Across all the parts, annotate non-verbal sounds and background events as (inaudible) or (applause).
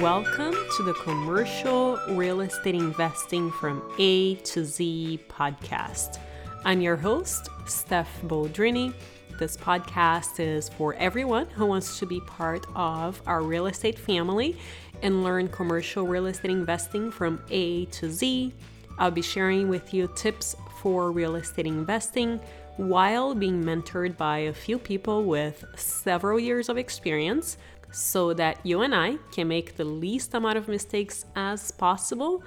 Welcome to the Commercial Real Estate Investing from A to Z podcast. I'm your host, Steph Boldrini. This podcast is for everyone who wants to be part of our real estate family and learn commercial real estate investing from A to Z. I'll be sharing with you tips for real estate investing while being mentored by a few people with several years of experience so that you and I can make the least amount of mistakes as possible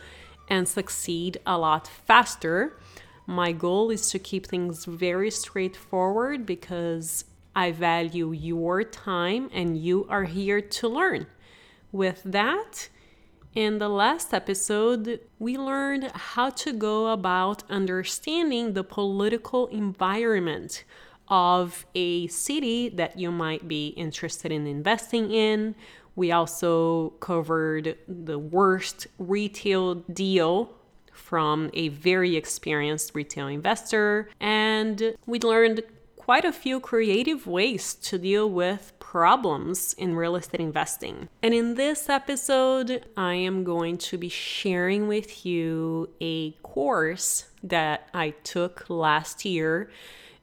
and succeed a lot faster. My goal is to keep things very straightforward because I value your time and you are here to learn. With that, in the last episode, we learned how to go about understanding the political environment of a city that you might be interested in investing in. We also covered the worst retail deal from a very experienced retail investor, and we learned quite a few creative ways to deal with problems in real estate investing. And in this episode, I am going to be sharing with you a course that I took last year,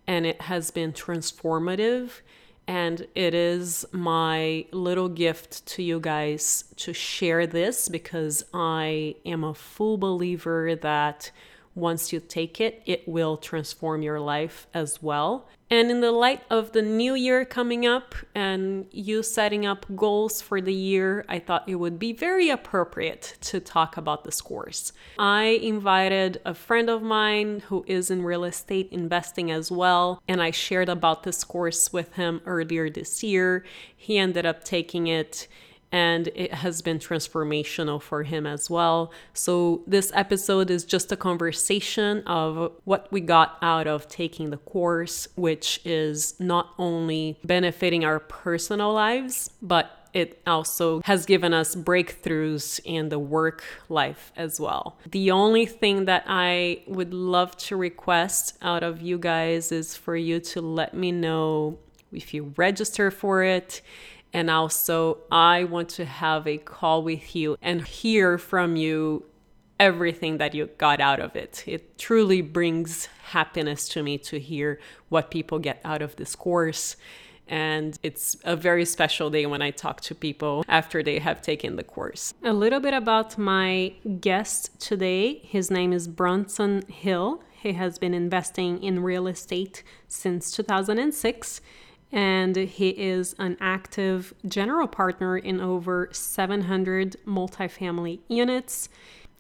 and it has been transformative. And it is my little gift to you guys to share this because I am a full believer that once you take it, it will transform your life as well. And in the light of the new year coming up and you setting up goals for the year, I thought it would be very appropriate to talk about this course. I invited a friend of mine who is in real estate investing as well, and I shared about this course with him earlier this year. He ended up taking it and it has been transformational for him as well. So, this episode is just a conversation of what we got out of taking the course, which is not only benefiting our personal lives, but it also has given us breakthroughs in the work life as well. The only thing that I would love to request out of you guys is for you to let me know if you register for it and also, I want to have a call with you and hear from you everything that you got out of it. It truly brings happiness to me to hear what people get out of this course. And it's a very special day when I talk to people after they have taken the course. A little bit about my guest today. His name is Bronson Hill. He has been investing in real estate since 2006 and he is an active general partner in over 700 multifamily units.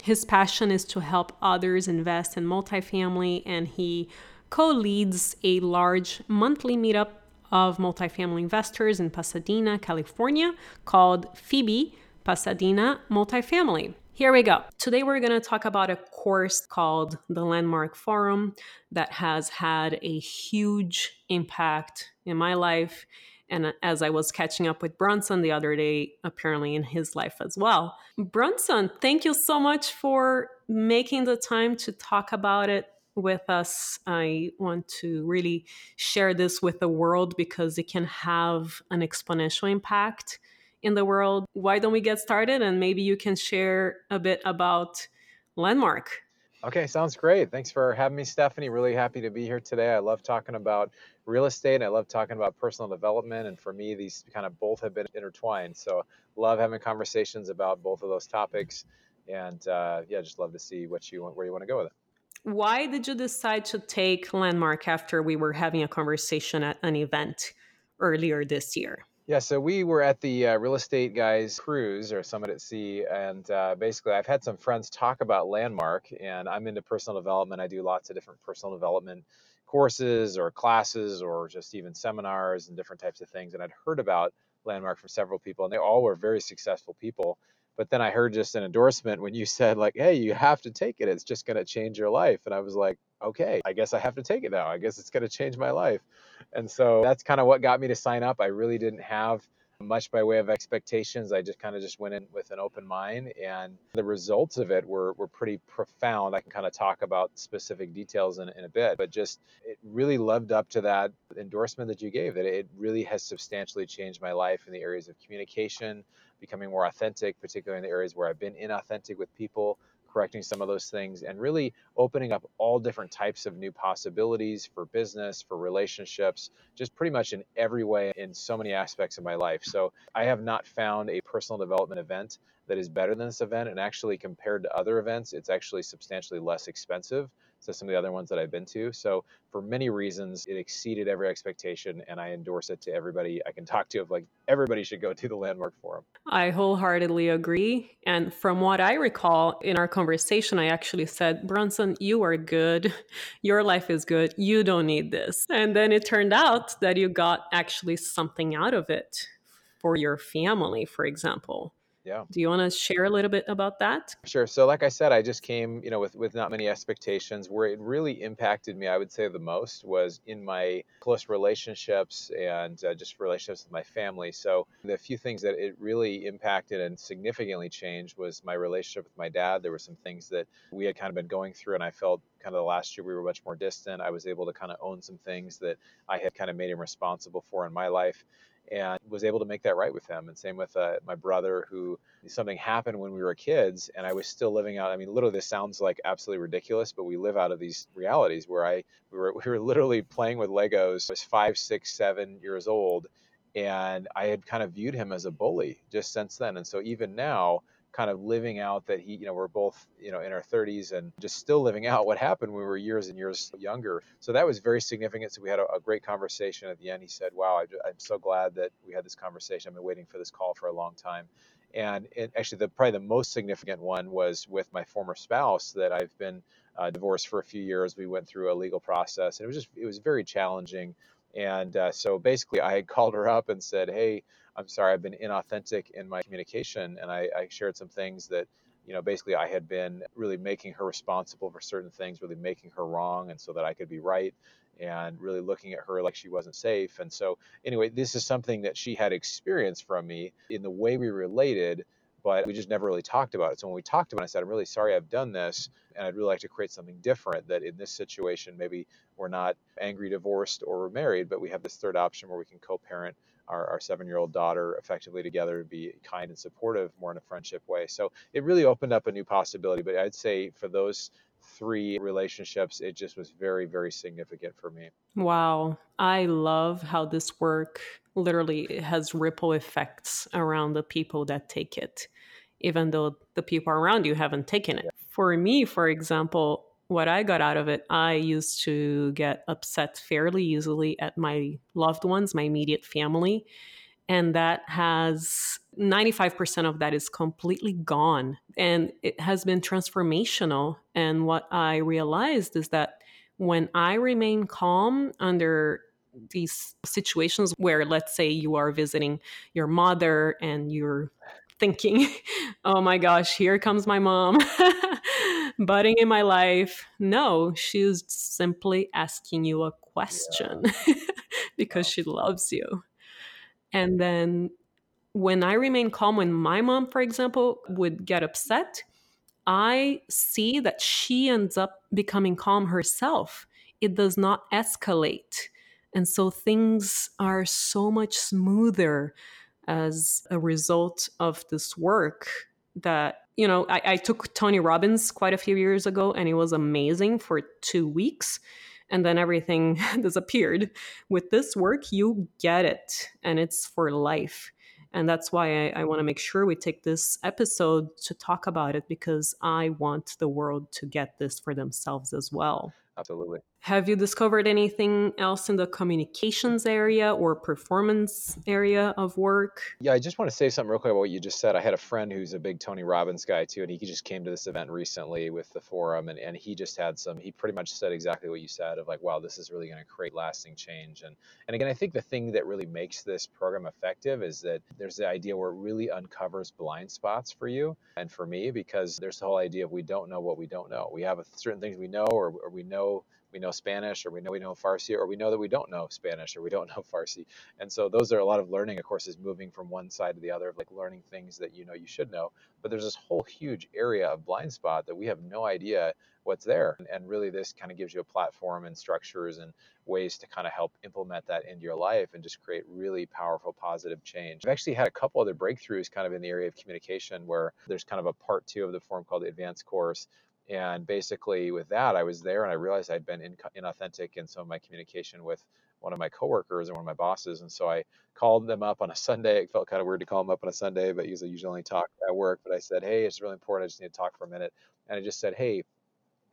His passion is to help others invest in multifamily, and he co leads a large monthly meetup of multifamily investors in Pasadena, California, called Phoebe Pasadena Multifamily. Here we go. Today we're going to talk about a course called the Landmark Forum that has had a huge impact in my life. And uh, as I was catching up with Bronson the other day, apparently in his life as well. Bronson, thank you so much for making the time to talk about it with us. I want to really share this with the world because it can have an exponential impact in the world. Why don't we get started and maybe you can share a bit about Landmark? Okay, sounds great. Thanks for having me, Stephanie. Really happy to be here today. I love talking about real estate. I love talking about personal development. And for me, these kind of both have been intertwined. So, love having conversations about both of those topics. And uh, yeah, just love to see what you want, where you want to go with it. Why did you decide to take Landmark after we were having a conversation at an event earlier this year? Yeah, so we were at the uh, real estate guys cruise or summit at sea, and uh, basically I've had some friends talk about Landmark, and I'm into personal development. I do lots of different personal development courses or classes or just even seminars and different types of things. And I'd heard about Landmark from several people, and they all were very successful people. But then I heard just an endorsement when you (laughs) said like, "Hey, you have to take it. It's just going to change your life." And I was like, "Okay, I guess I have to take it now. I guess it's going to change my life." And so that's kind of what got me to sign up. I really didn't have much by way of expectations. I just kind of just went in with an open mind, and the results of it were, were pretty profound. I can kind of talk about specific details in, in a bit, but just it really lived up to that endorsement that you gave that it really has substantially changed my life in the areas of communication, becoming more authentic, particularly in the areas where I've been inauthentic with people, correcting some of those things and really opening up all different types of new possibilities for business, for relationships, just pretty much in every way in so many aspects of my life. So I have not found a personal development event that is better than this event. And actually, compared to other events, it's actually substantially less expensive to some of the other ones that I've been to. So for many reasons, it exceeded every expectation, and I endorse it to everybody I can talk to. Of like everybody should go to the Landmark Forum. I wholeheartedly agree. And from what I recall in our conversation, I actually said, Bronson, you are good. (laughs) Your life is good. You don't need this. And then it turned out that you got actually something out of it for your family, for example. Yeah. Do you want to share a little bit about that? Sure. So, like I said, I just came, you know, with with not many expectations. Where it really impacted me, I would say the most was in my close relationships and uh, just relationships with my family. So, the few things that it really impacted and significantly changed was my relationship with my dad. There were some things that we had kind of been going through, and I felt kind of the last year we were much more distant. I was able to kind of own some things that I had kind of made him responsible for in my life and was able to make that right with him. And same with uh, my brother, who something happened when we were kids, and I was still living out. I mean, literally, this sounds like absolutely ridiculous, but we live out of these realities where I we were (laughs) we were literally playing with Legos. I was five, six, seven years old, and I had kind of viewed him as a bully just since then. And so even now, kind of living out that he, you know, we're both, you know, in our 30s and just still living out what happened when we were years and years younger. So that was very significant. So we had a, a great conversation at the end. He said, "Wow, I, am so glad that we had this conversation. I've been waiting for this call for a long time." And it, actually, the probably the most significant one was with my former spouse that I've been uh, divorced for a few years. We went through a legal process, and it was just it was very challenging. And uh, so basically, I had called her up and said, "Hey." I'm sorry, I've been inauthentic in my communication, and I, I shared some things that you know, basically I had been really making her responsible for certain things, really making her wrong, and so that I could be right, and really looking at her like she wasn't safe. And so, anyway, this is something that she had experienced from me in the way we related, but we just never really talked about it. So when we talked about it, I said, I'm really sorry I've done this, and I'd really like to create something different. That in this situation, maybe we're not angry, divorced, or we're married, but we have this third option where we can co-parent our, our seven year old daughter effectively together to be kind and supportive more in a friendship way. So it really opened up a new possibility. But I'd say for those three relationships, it just was very, very significant for me. Wow. I love how this work literally has ripple effects around the people that take it, even though the people around you haven't taken it. Yeah. For me, for example, what I got out of it, I used to get upset fairly easily at my loved ones, my immediate family. And that has 95% of that is completely gone. And it has been transformational. And what I realized is that when I remain calm under these situations where, let's say, you are visiting your mother and you're thinking, (laughs) oh my gosh, here comes my mom. (laughs) butting in my life. No, she's simply asking you a question yeah. (laughs) because wow. she loves you. And then when I remain calm, when my mom, for example, would get upset, I see that she ends up becoming calm herself. It does not escalate. And so things are so much smoother as a result of this work that you know I, I, took tony robbins quite a few years ago and it was amazing for two weeks and then everything (laughs) disappeared. With this work you get it and it's for life. And that's why I, I want to make sure we take this episode to talk about it because i want the world to get this for themselves as well. Absolutely have you discovered anything else in the communications area or performance area of work? Yeah, I just want to say something real quick about what you just said. I had a friend who's a big Tony Robbins guy too, and he just came to this event recently with the forum, and, and he just had some, he pretty much said exactly what you said of like, wow, this is really going to create lasting change. And, and again, I think the thing that really makes this program effective is that there's the idea where it really uncovers blind spots for you and for me, because there's the whole idea of we don't know what we don't know. We have certain things we know or, or we know we know Spanish or we know we know Farsi or we know that we don't know Spanish or we don't (laughs) know Farsi. And so those are a lot of learning, of course, is moving from one side to the other of like learning things that you know you should know. But there's this whole huge area of blind spot that we have no idea what's there. And really, this kind of gives you a platform and structures and ways to kind of help implement that into your life and just create really powerful, positive change. I've actually had a couple other breakthroughs kind of in the area of communication where there's kind of a part two of the Forum called the advanced course and basically, with that, I was there and I realized I'd been in, inauthentic in some of my communication with one of my coworkers and one of my bosses. And so I called them up on a (laughs) Sunday. It felt kind of weird to call them up on a Sunday, but usually usually only talk at work. But I said, hey, it's really important. I just need to talk for a minute. And I just said, hey,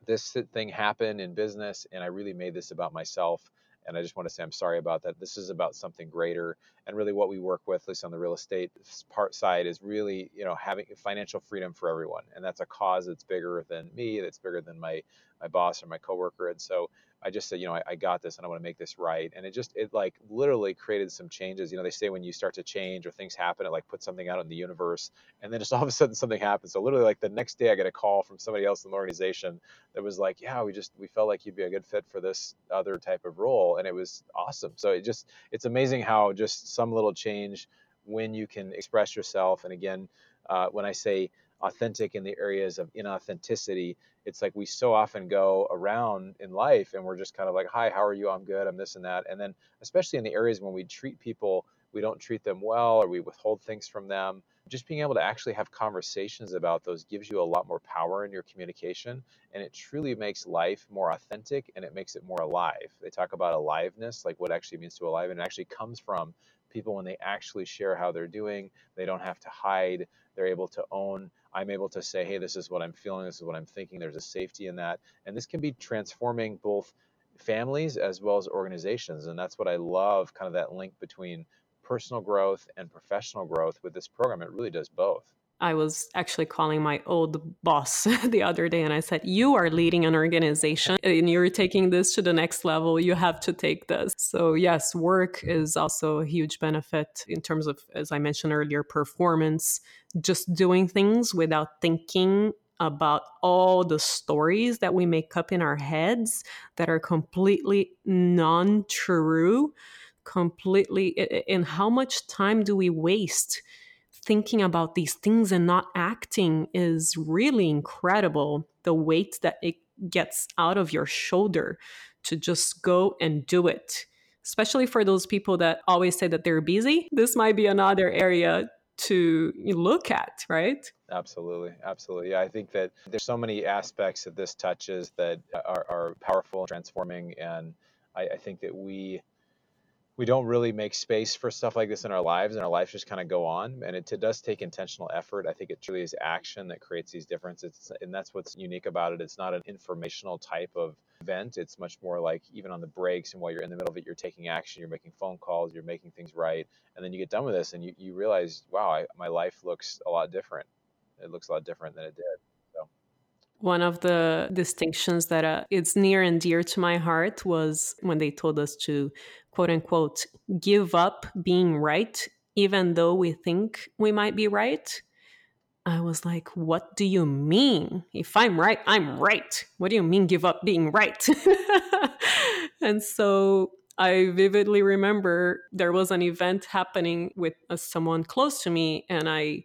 this thing happened in business, and I really made this about myself and I just want to say I'm sorry about that. This is about something greater, and really what we work with, at least on the real estate part side, is really you know having financial freedom for everyone, and that's a cause that's bigger than me, that's bigger than my my boss or my coworker, and so I just said, you know, I, I, got this and I want to make this right. And it just, it like literally created some changes. You know, they say when you start to change or things happen, it like puts something out in the universe and then just (laughs) all of a sudden something happens. So literally like the next day I get a call from somebody else in the organization that was like, yeah, we just, we felt like you'd be a good fit for this other type of role. And it was awesome. So it just, it's amazing how just some little change when you can express yourself. And again, uh, when I say authentic in the areas of inauthenticity, it's like we so often go around in life and we're just kind of like, hi, how are you? I'm good. I'm this and that. And then, especially in the areas when we treat people, we don't treat them well or we withhold things from them. Just being able to actually have conversations about those gives you a lot more power in your communication and it truly makes life more authentic and it makes it more alive. They talk about aliveness, like what actually means to alive, and it actually comes from people when they actually share how they're doing. They don't have to hide, they're able to own I'm able to say, hey, this is what I'm feeling, this is what I'm thinking. There's a safety in that. And this can be transforming both families as well as organizations. And that's what I love kind of that link between personal growth and professional growth with this program. It really does both. I was actually calling my old boss (laughs) the other day and I said, You are leading an organization and you're taking this to the next level. You have to take this. So, yes, work is also a huge benefit in terms of, as I mentioned earlier, performance, just doing things without thinking about all the stories that we make up in our heads that are completely non true, completely. And how much time do we waste? Thinking about these things and not acting is really incredible. The weight that it gets out of your shoulder to just go and do it. Especially for those people that always say that they're busy, this might be another area to look at, right? Absolutely, absolutely. Yeah, I think that there's so many aspects that this touches that are, are powerful, transforming, and I, I think that we we don't really make space for stuff like this in our lives and our lives just kind of go on and it, it, does take intentional effort. I think it truly is action that creates these differences and that's what's unique about it. It's not an informational type of event. It's much more like even on the breaks and while you're in the middle of it you're taking action you're making phone calls you're making things right and then you get done with this and you, you realize wow I, my life looks a lot different. It looks a lot different than it did. One of the distinctions that uh, it's near and dear to my heart was when they told us to quote unquote give up being right even though we think we might be right i was like what do you mean? If i'm right i'm right. What do you mean give up being right? (laughs) And so i vividly remember there was an event happening with uh, someone close to me and i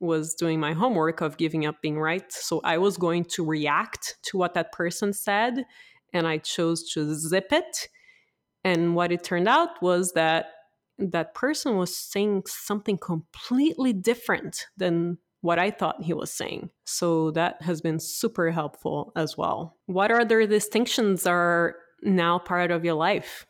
was doing my homework of giving up being right. So i was going to react to what that person said and i chose to zip it and what it turned out was that that person was saying something completely different than what I thought he was saying. So that has been super helpful as well. What other distinctions are now part of your life?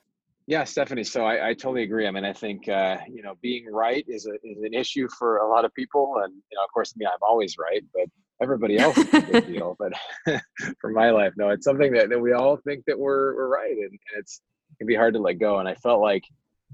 Yeah, Stephanie. So I, I totally agree. I mean, I think uh, you know being right is a is an issue for a lot of people, and you know, of course, me, I'm always right, but everybody else is a big (laughs) deal. But (laughs) for my life, no, it's something that, that we all think that we're we're right, and, and it's can be hard to let go. And I felt like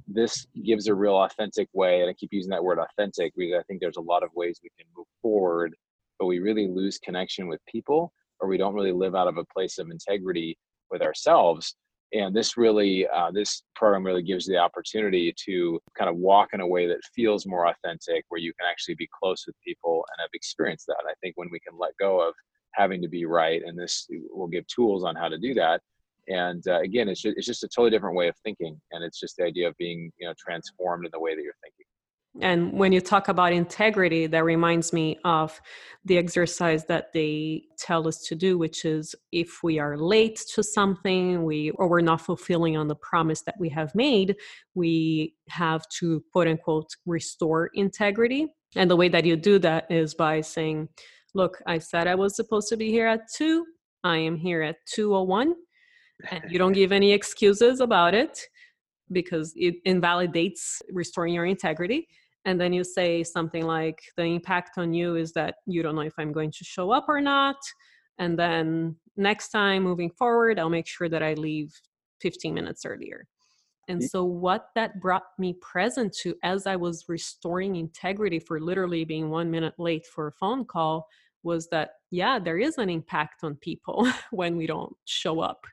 this gives a real authentic way, and I keep using that word authentic because I think there's a lot of ways we can move forward, but we really lose connection with people or we don't really live out of a place of integrity with ourselves. And this really, uh, this program really gives you the opportunity to kind of walk in a way that feels more authentic, where you can actually be close with people and have experienced that. I think when we can let go of having to be right, and this will give tools on how to do that, And uh, again, it's just, it's just a totally different way of thinking, and it's just the idea of being you know transformed in the way that you're thinking. And when you talk about integrity, that reminds me of the exercise that they tell us to do, which is if we are late to something, we or we're not fulfilling on the promise that we have made, we have to quote unquote restore integrity. And the way that you do that is by saying, look, I said I was supposed to be here at two. I am here at 201. And you don't give any excuses about it because it invalidates restoring your integrity. And then you say something like the impact on you is that you don't know if i'm going to show up or not. And then next time moving forward i'll make sure that i leave 15 minutes earlier. And so what that brought me present to as i was restoring integrity for literally being one minute late for a phone call was that yeah there is an impact on people (laughs) when we don't show up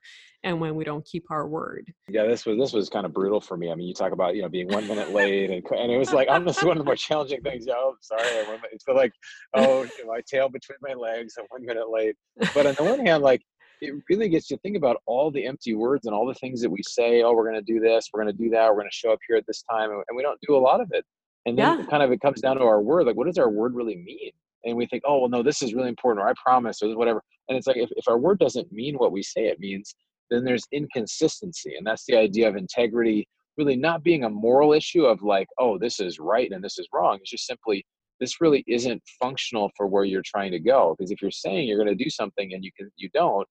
and when we don't keep our word. Yeah, this was this was kind of brutal for me. I mean, you talk about you know being one minute late, and and it was like honestly (laughs) one of the more challenging things. Yeah, oh, sorry, I It's like oh, my tail between my legs, I'm one minute late. But on the one hand, like it really gets you to think about all the empty words and all the things that we say. Oh, we're going to do this, we're going to do that, we're going to show up here at this time, and we don't do a lot of it. And then yeah. kind of it comes down to our word. Like, what does our word really mean? And we think, oh, well, no, this is really important, or I promise, or whatever. And it's like if, if our word doesn't mean what we say it means, then there's inconsistency. And that's the idea of integrity really not being a moral issue of like, oh, this is right and this is wrong. It's just simply, this really isn't functional for where you're trying to go. Because if you're saying you're going to do something and you can, you don't,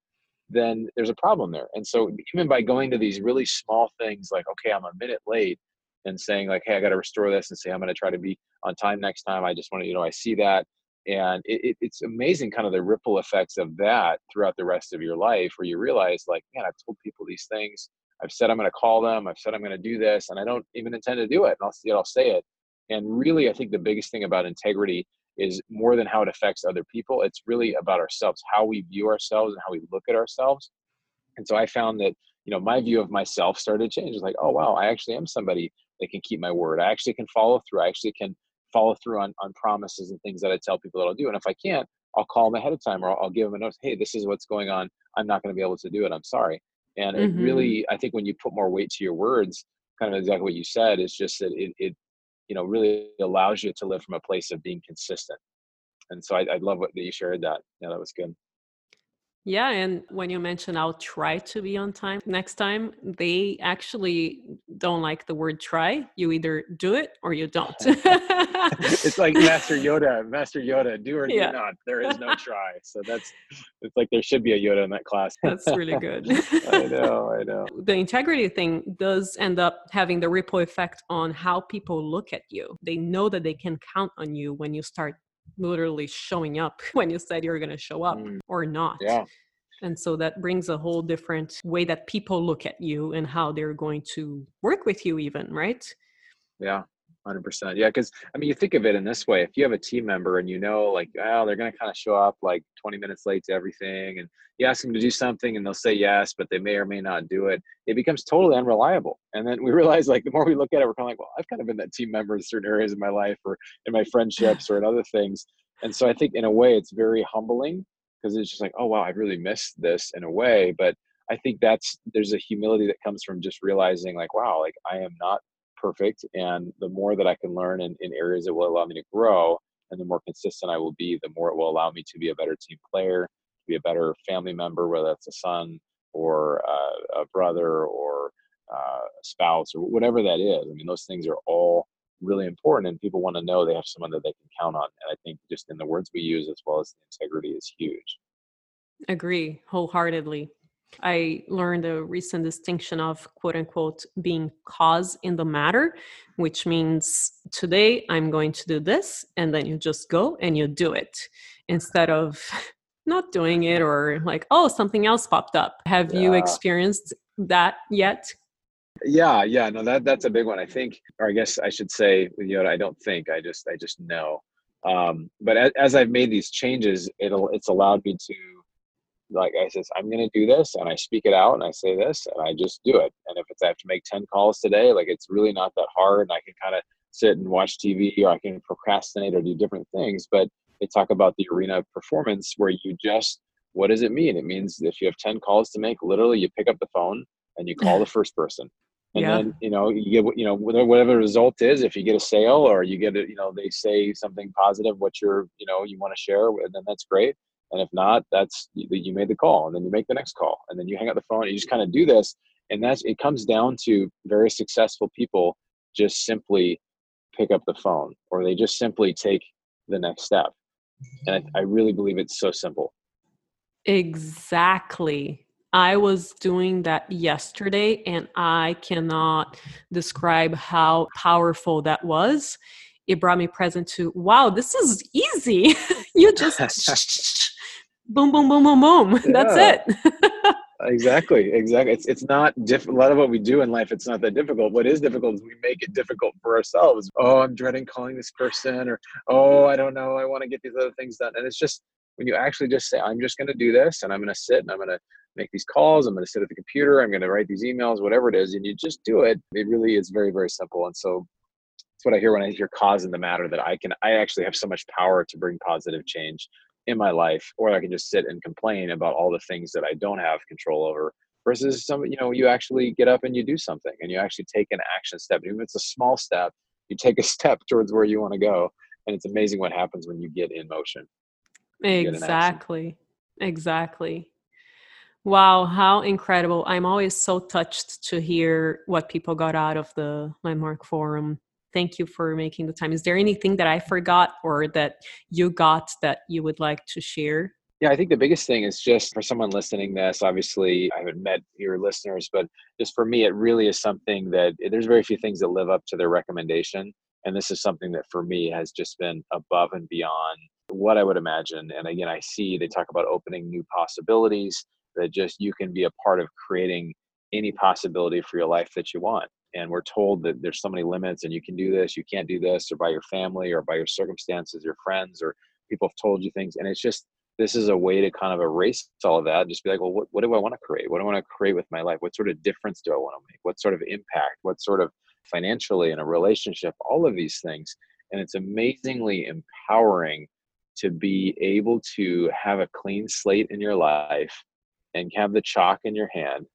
then there's a problem there. And so even by going to these really small things like, okay, I'm a minute late and saying like, hey, I got to restore this and say, I'm going to try to be on time next time. I just want to, you know, I see that and it, it, it's amazing kind of the ripple effects of that throughout the rest of your life where you realize like man i've told people these things. I've said i'm going to call them. I've said i'm going to do this and i don't even intend to do it and i'll i'll say it. And really i think the biggest thing about integrity is more than how it affects other people it's really about ourselves how we view ourselves and how we look at ourselves. And so i found that you know my view of myself started to change. It's like oh wow i actually am somebody that can keep my word. I actually can follow through. I actually can follow through on, on promises and things that I tell people that I'll do. And if I can't, I'll call them ahead of time or I'll, I'll give them a note. Hey, this is what's going on. I'm not going to be able to do it. I'm sorry. And mm-hmm. it really, I think when you put more weight to your words, kind of exactly what you said, is just that it, it, you know, really allows you to live from a place of being consistent. And so I, I love what that you shared that. Yeah, that was good. Yeah, and when you mention I'll try to be on time next time, they actually don't like the word try. You either do it or you don't. (laughs) it's like Master Yoda, Master Yoda, do or do not. There is no (laughs) try. So that's it's like there should be a Yoda in that class. that's really good. (laughs) I know, I know. The integrity thing does end up having the ripple effect on how people look at you. They know that they can count on you when you start literally showing up (laughs) when you said you're going to show up mm. or not. Yeah. And so that brings a whole different way that people look at you and how they're going to work with you, even, right? Yeah. 100% yeah because i mean you think of it in this way if you have a team member and you know like oh they're going to kind of show up like 20 minutes late to everything and you ask them to do something and they'll say yes but they may or may not do it it becomes totally unreliable. And then we (laughs) realize like the more we look at it we're kind of like well i've kind of been that team member in certain areas of my life or in my (laughs) friendships or in other things and so i think in a way it's very humbling because it's just like oh wow i really missed this in a way but i think that's there's a humility that comes from just realizing like wow like i am not perfect. And the more that I can learn in, in areas that will allow me to grow and the more consistent I will be, the more it will allow me to be a better team player, to be a better family member, whether that's a son or uh, a brother or uh, a spouse or whatever that is. I mean, those things are all really important and people want to know they have someone that they can count on. And I think just in the words we use as well as the integrity is huge. Agree wholeheartedly. I learned a recent distinction of quote unquote being cause in the matter, which means today I'm going to do this, and then you just go and you do it instead of (laughs) not doing it or like, oh, something else popped up. Have yeah. you experienced that yet? Yeah, yeah, no, that that's a big one. I think, or I guess I should say, you know, I don't think, I just, I just know. Um, but as, as I've made these changes, it'll, it's allowed me to like I says, I'm going to do this, and I speak it out, and I say this, and I just do it. And if it's I have to make ten calls today, like it's really not that hard, and I can kind of sit and watch TV, or I can procrastinate or do different things. But they talk about the arena of performance where you just what does it mean? It means if you have 10 calls to make, literally you pick up the phone and you call the (laughs) first person. And yeah. then, you know, you get, you know, whatever the result is, if you get a sale or you get it, you know, they say something positive, what you're, you know, you want to share, and then that's great. And if not, that's you made the call and then you make the next call and then you hang up the phone and you just kind of do this. And that's, it comes down to very successful people just simply pick up the phone or they just simply take the next step. And I, I really believe it's so simple. Exactly. I was doing that yesterday and I cannot describe how powerful that was. It brought me present to, wow, this is easy. (laughs) you just (laughs) boom, boom, boom, boom, boom. (laughs) Yeah. That's it. (laughs) exactly, exactly. It's it's not diff- a lot of what we do in life. It's not that difficult. What is difficult is we make it difficult for ourselves. Oh, I'm dreading calling this person, or oh, I don't know, I want to get these other things done. And it's just when you actually just say, I'm just going to do this, and I'm going to sit and I'm going to make these calls. I'm going to sit at the computer. I'm going to write these emails, whatever it is, and you just do it. It really is very, very simple. And so that's what I hear when I hear cause in the matter that I can, I actually have so much power to bring positive change in my life, or I can just sit and complain about all the things that I don't have control over. Versus some, you know, you actually get up and you do something, and you actually take an action step. Even if it's a small step, you take a (laughs) step towards where you want to go, and it's amazing what happens when you get in motion. Exactly, exactly. Wow, how incredible! I'm always so touched to hear what people got out of the Landmark Forum thank you for making the time. Is there anything that I forgot or that you got that you would like to share? Yeah, I think the biggest thing is just for someone listening this, obviously I haven't met your listeners, but just for me, it really is something that eh, there's very few things that live up to their recommendation. And this is something that for me has just been above and beyond what I would imagine. And again, I see they talk about opening new possibilities that just you can be a part of creating any possibility for your life that you want and we're told that there's so many limits and you can do this you can't do this or by your family or by your circumstances your friends or people have told you things. And it's just this is a way to kind of erase all of that just be like well what, what do i want to create? What do i want to create with my life? What sort of difference do i want to make? What sort of impact? What sort of financially in a relationship? All of these things. And it's amazingly empowering to be able to have a clean slate in your life and have the chalk in your hand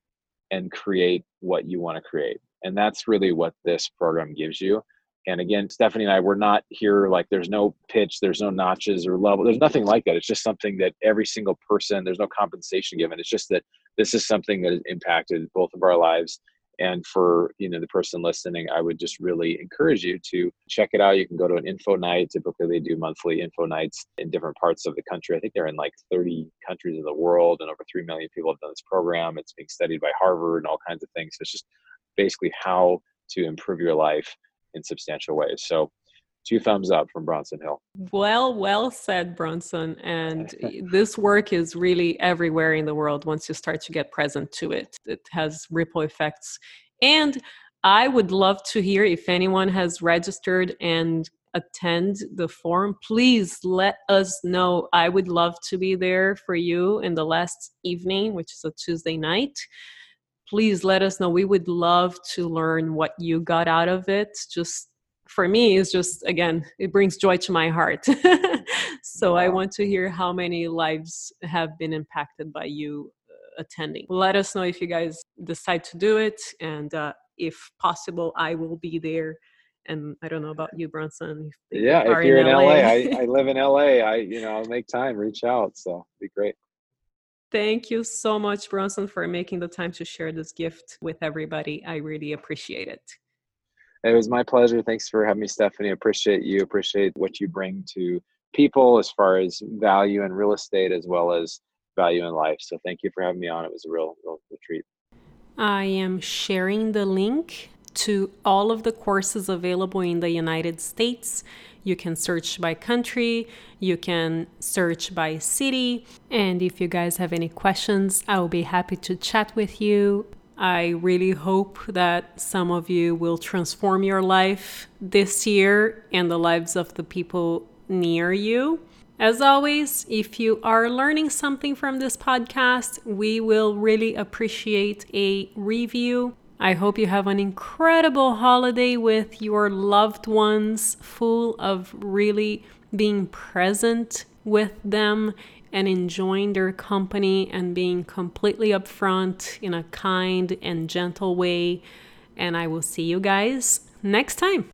and create what you want to create and that's really what this program gives you. And again stephanie and i we're not here like there's no pitch there's no notches or level there's nothing like that. It's just something that every single person there's no compensation given. It's just that this is something that has impacted both of our lives. And for you know the person listening i would just really encourage you to check it out. You can go to an info night. Typically they do monthly info nights in different parts of the country. I think they're in like 30 countries in the world and over 3 million people have done this program. It's being studied by harvard and all kinds of things. So it's just basically how to improve your life in substantial ways. So two thumbs up from Bronson Hill. Well, well said, Bronson. And (laughs) this work is really everywhere in the world once you start to get present to it. It has ripple effects. And I would love to hear if anyone has registered and attend the forum please let us know i would love to be there for you in the last evening which is a tuesday night please let us know. We would love to learn what you got out of it. Just for me, it's just, again, it brings joy to my heart. (laughs) so I want to hear how many lives have been impacted by you uh, attending. Let us know if you guys decide to do it. And uh, if possible, I will be there and I don't know about you, Bronson. If yeah, if you're in, in LA, LA I, I, live in LA. I, you know, I'll make time, reach out. So be great. Thank you so much, Bronson, for making the time to share this gift with everybody. I really appreciate it. It was my pleasure. Thanks for having me, Stephanie. Appreciate you. Appreciate what you bring to people as far as value in real estate as well as value in life. So thank you for having me on. It was a real, real, real treat. I am sharing the link to all of the courses available in the United States. You can search by country, you can search by city. And if you guys have any questions, I will be happy to chat with you. I really hope that some of you will transform your life this year and the lives of the people near you. As always, if you are learning something from this podcast, we will really appreciate a review I hope you have an incredible holiday with your loved ones, full of really being present with them and enjoying their company and being completely upfront in a kind and gentle way. And I will see you guys next time.